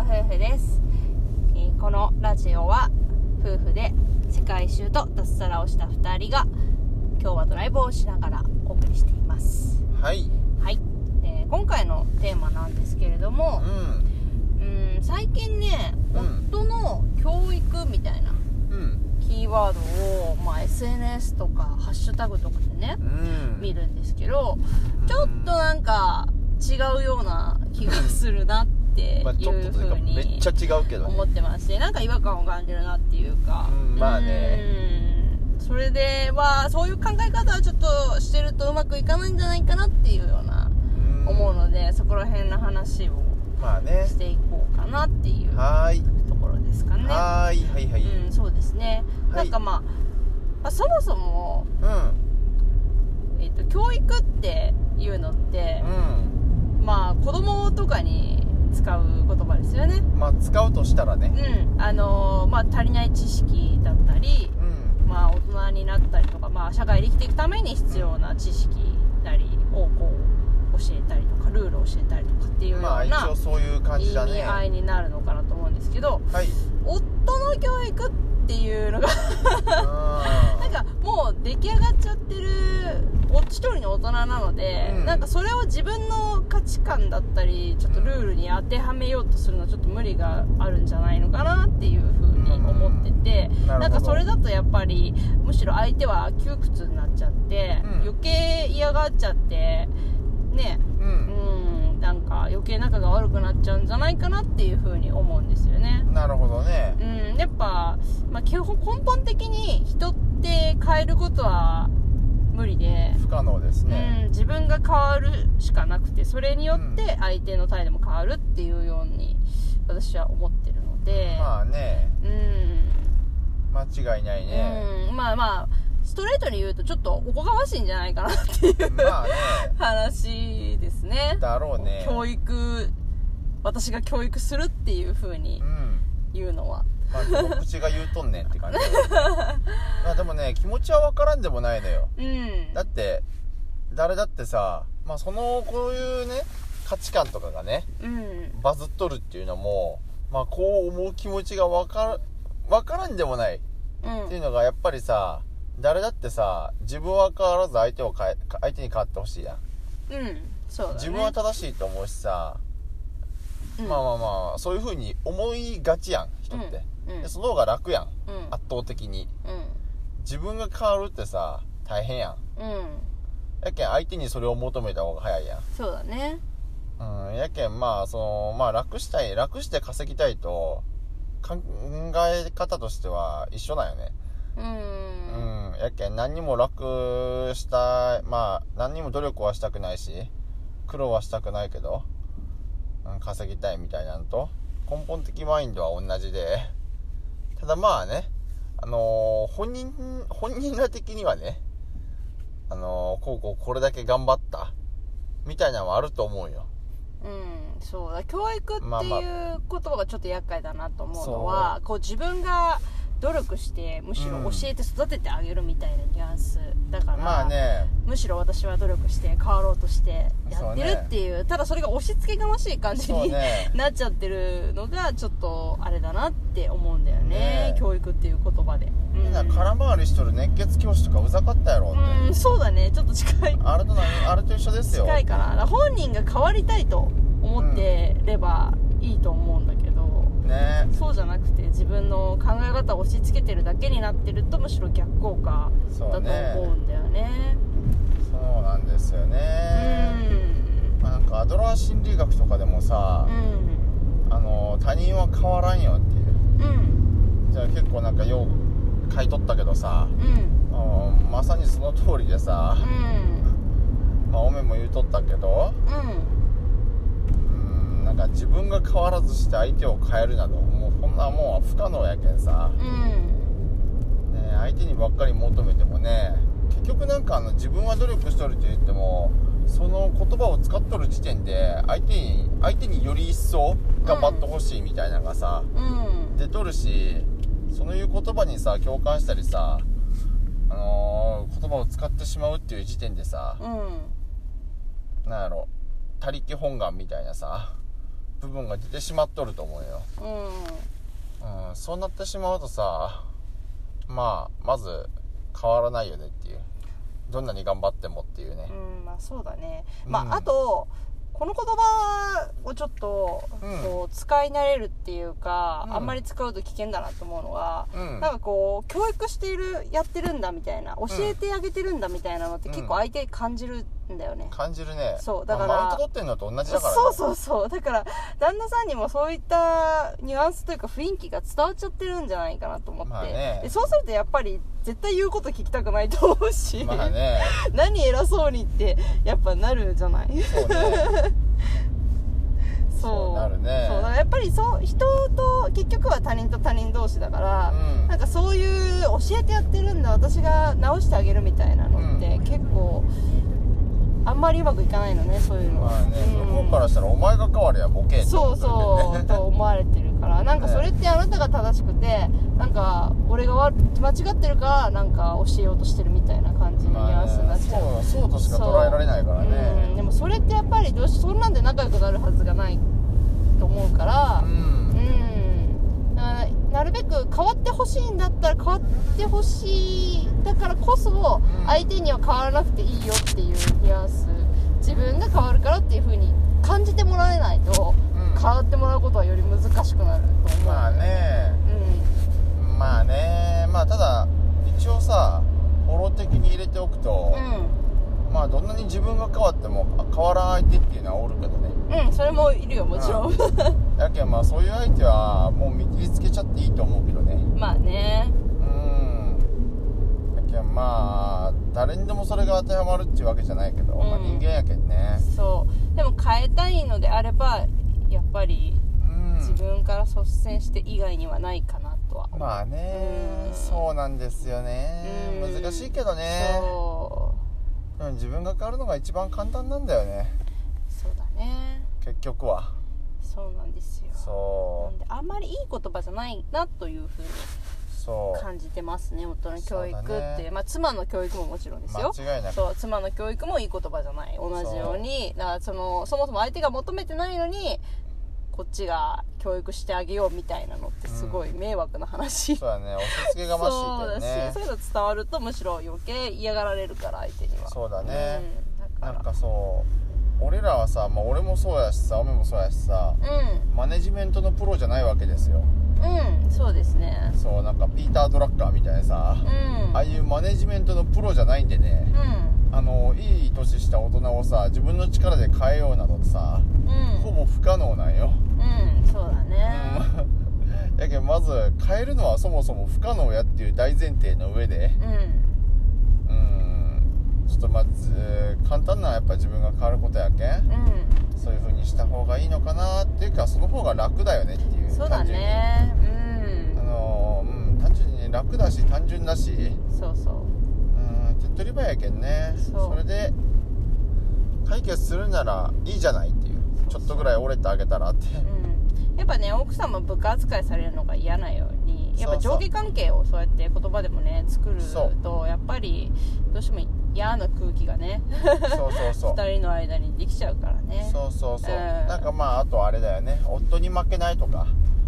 は夫婦です、えーこのラジオは夫婦で世界一周と脱サラをした2人が今日はドライブをしながらお送りしています。はい。はい、で今回のテーマなんですけれどもううん最近ね、うん。夫の教育みたいなんうん。キーワードを、まあ、SNS とかハッシュタグとかでねうん。見るんですけどちょっとなんか違うような気がするなっちょっとうというか風にめっちゃ違うけど思っねてましてなんか違和感を感じるなっていうか。うんまあね。うん。それではそういう考え方はちょっとしてるとうまくいかないんじゃないかなっていうようなうん。思うのでそこら辺の話をまあね。していこうかなっていうはーいところですかね。はーい。はいはい。うんそうですね、はい。なんかまあ、まあそもそも、うん。えっと教育っていうのって、うまあ子供とかに使う言葉ですよね。んまあ使うとしたらね。うん。あのーまあ足りない知識だったりうん。まあ大人になったりとかまあ社会で生きていくために必要な知識なりをこう教えたりとかルールを教えたりとかっていうようまあ一な応そういう感意じだね。味合いになるのかなと思うんですけどはい。夫の教育っていうのが あなんかもう出来上がっちゃってるお一人の大人なので、うん。なんかそれを自分の価値観だったりちょっとルールに当てはめようとするのはちょっと無理があるんじゃないのかなっていうふうに思ってて、うん。ななんかそれだとやっぱりむしろ相手は窮屈になっちゃって、うん。余計嫌がっちゃってね。ううんん。なんか余計仲が悪くなっちゃうんじゃないかなっていうふうに思うんですよね。なるほどね。うん、やっぱ、まあ、基本根本的に人って変えることは無理で、不可能ですうんね、自分が変わるしかなくてそれによって相手の態度も変わるっていうように私は思ってるので、まあね。うん。間違いないね、うん、まあまあストレートに言うとちょっとおこがましいんじゃないかなっていうまあね。話ですね。だろうね。教育私が教育するっていう風にうん。言うのはまあどの口が言うとんねんって感じ。まあでもね気持ちは分からんでもないのよ。うん。だって誰だってさまあそのこういうね価値観とかがねうん。バズっとるっていうのもまあこう思う気持ちが分から分からんでもないうん。っていうのがやっぱりさ誰だってさ自分は変わらず相手を変え相手に変わってほしいやん。うん。そうだね。自分は正しいと思うしさ、うん。まあまあまあそういう風に思いがちやん人って、うん。うん。でその方が楽やんうん。圧倒的に。うん。自分が変わるってさ大変やん。うん。やけん相手にそれを求めた方が早いやん。そうだね。うんやけんまあそのまあ楽したい楽して稼ぎたいと考え方としては一緒なんよね。ううん。んやけん何にも楽したいまあ何にも努力はしたくないし苦労はしたくないけど、うん、稼ぎたいみたいなんと根本的マインドは同じで。ただまあねあのー本人本人ら的にはねあのーこうこうこれだけ頑張ったみたいなのはあると思うよ。うんそうだ。教育っていうまあ。ま言葉がちょっと厄介だなと思うのは、こう自分が努力してむしろ教えて育ててあげるみたいなニュアンスだから、まあね。むしろ私は努力して変わろうとしてやってるっていうただそれが押し付けがましい感じに、なっちゃってるのがちょっとあれだなって思うんだよね。ね。教育っていう言葉で、うん。空回りしとる熱血教師とかうざかったやろって、うんそうだね。ちょっと近い。あれと何？あれと一緒ですよ。近いかな。本人が変わりたいと思ってればいいと思うんだけど、ね。そうじゃなくての考え方を押し付けてるだけになってるとむしろ逆効果だとそうね。思うんだよね。そうなんですようね、まあ、なんかアドラー心理学とかでもさん、うん。あの他人は変わらんよっていう。うん。じゃあ結構なんかよう書いとったけどさ、うん。うん、まさにその通りでさ、うん。まあ、おめも言うとったけどうんなんか自分が変わらずして相手を変えるなどなもんは不可能やけんさ、うん。うんね、相手にばっかり求めてもね結局なんかあの自分は努力しとるって言ってもその言葉を使っとる時点で相手に相手により一層頑張ってほしいみたいなのがさ、うん。出とるしそういう言葉にさ共感したりさあのー言葉を使ってしまうっていう時点でさうん。なんやろ他力本願みたいなさ部分が出てしまっとると思うよ、うんうん、そうなってしまうとさまあまず変わらないよねっていう。どんなに頑張ってもっていうね。うんまあそうだね。まあ、うん。あとこの言葉をちょっとうん。こう使い慣れるっていうか、うん。あんまり使うと危険だなと思うのが、うん。なんかこう教育しているやってるんだみたいな教えてあげてるんだみたいなのって結構相手感じるんだよね、感じるね。そうだからまあマウント取ってんのと同じだからね。そうそうそう。だから旦那さんにもそういったニュアンスというか雰囲気が伝わっちゃってるんじゃないかなと思って、まあね。でそうするとやっぱり絶対言うこと聞きたくないと思うし、まあね。何偉そうにってやっぱなるじゃない。そうね。そうなるね。そうだからやっぱりそう人と結局は他人と他人同士だから、うん。なんかそういう教えてやってるんだ私が直してあげるみたいなのって、うん。結構あんまりうまくいかないのねそういうのは、まあね、うん。向こうからしたらお前が代わりはボケってそう思そうと思われてるから。なんかそれってあなたが正しくてなんか俺がわ間違ってるからなんか教えようとしてるみたいな感じのニュアンスになっちゃう、まあねそうそうとしか捉えられないからそう。うん。ねでもそれってやっぱりどうしそんなんで仲良くなるはずがないと思うからううんんななるべく変わってほしいんだったら変わってほしいだからこそうん。相手には変わらなくていいよっていうニュアンス。自分が変わるからっていう風に感じてもらえないとうん。変わってもらうことはより難しくなると思う。まあね。うまあね。まあただ一応さフォロー的に入れておくと、ん。まあどんなに自分が変わってもあ変わらん相手っていうのはおるけどね。うんうんそれもいるよもちろんやけんまあそういう相手はもう見切りつけちゃっていいと思うけどね。まあね。うん。やけんまあ誰にでもそれが当てはまるっていうわけじゃないけど、まあうん人間やけんね。そう。でも変えたいのであればやっぱりうん。自分から率先して以外にはないかなとは。まあね。うん。そうなんですよね。うん。難しいけどね。そでも自分が変わるのが一番簡単なんだよね。うそうだね。結局はそうなんですよなそんであんまりいい言葉じゃないなというふうに感じてますね夫の教育って。ねまあ妻の教育ももちろんですよ。間違いなく。そう妻の教育もいい言葉じゃない。同じように。だからそのそもそも相手が求めてないのにこっちが教育してあげようみたいなのってすごい迷惑な話、そうだね。押し付けがましいそうだしけどねそういうの伝わるとむしろ余計嫌がられるから相手には。そうだね、うん、だから。なんかそう俺らはさ、まあ、俺もそうやしさおめもそうやしさうマネジメントのプロじゃないわけですよ。んうんそうですね。そうなんかピーター・ドラッカーみたいなさ、うん。ああいうマネジメントのプロじゃないんでね。うん。あのいい年した大人をさ自分の力で変えようなどってさうん。ほぼ不可能なんよ、うんそうだね。やけんまず変えるのはそもそも不可能やっていう大前提の上でうんとまず簡単なやっぱ自分が変わることやけん。うん。そういう風にした方がいいのかなっていうかその方が楽だよねっていうそうだ単純に。ねあのーうん単純に楽だし単純だし。うんそうそう。うん手っ取り早いけんね。そう。れで解決するならいいじゃないっていう。ちょっとぐらい折れてあげたらって。うん。やっぱね奥さんも部下扱いされるのが嫌なようにやっぱ上下関係をそうやって言葉でもね作るそとやっぱりどうしても嫌な空気がね。そうそうそう。二人の間にできちゃうからね。そうそうそう、うん。なんかまああとあれだよね。夫に負けないとか。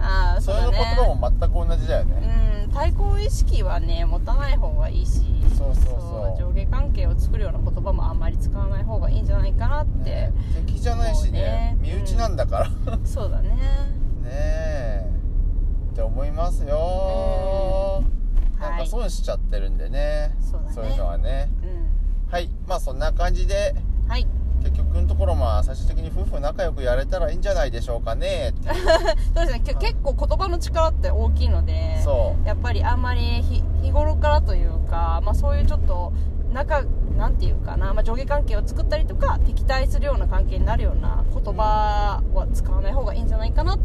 ああそういう言葉も全く同じだよね、うん。対抗意識はね持たない方がいいし。そうそうそう。上下関係を作るような言葉もあんまり使わない方がいいんじゃないかなって、ね敵じゃないしね。そうね。身内なんだから、ねそうだね。え。って思いますよ、うん。なんはいか損しちゃってるんでね。そうだね。いうのはね。うんはいまあそんな感じではい。結局のところまあ最終的に夫婦仲良くやれたらいいんじゃないでしょうかね そうですね。け結構言葉の力って大きいのでそう。やっぱりあんまり日日頃からというか、まあ、そういうちょっと仲なんていうかな、まあ、上下関係を作ったりとか敵対するような関係になるような言葉は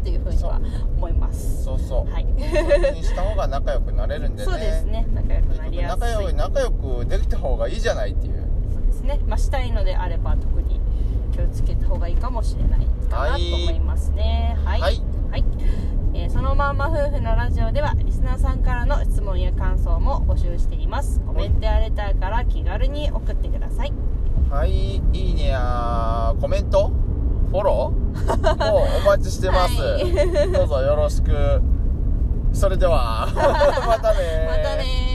っていうふうには思います。そうそう、はい。そうにした方が仲良くなれるんでね。そうですね。仲良くなりやすい。仲良い仲良くできた方がいいじゃないっていう。そうですね、まあ、したいのであれば特に気をつけた方がいいかもしれないかなとはい思いますね。はい、はい。はい。えーそのまんま夫婦のラジオではリスナーさんからの質問や感想も募集しています。コメントやレターから気軽に送ってください。はい。いいねやコメント？フォロー？もうお待ちしてます、はい。どうぞよろしく。それでは。またねまたね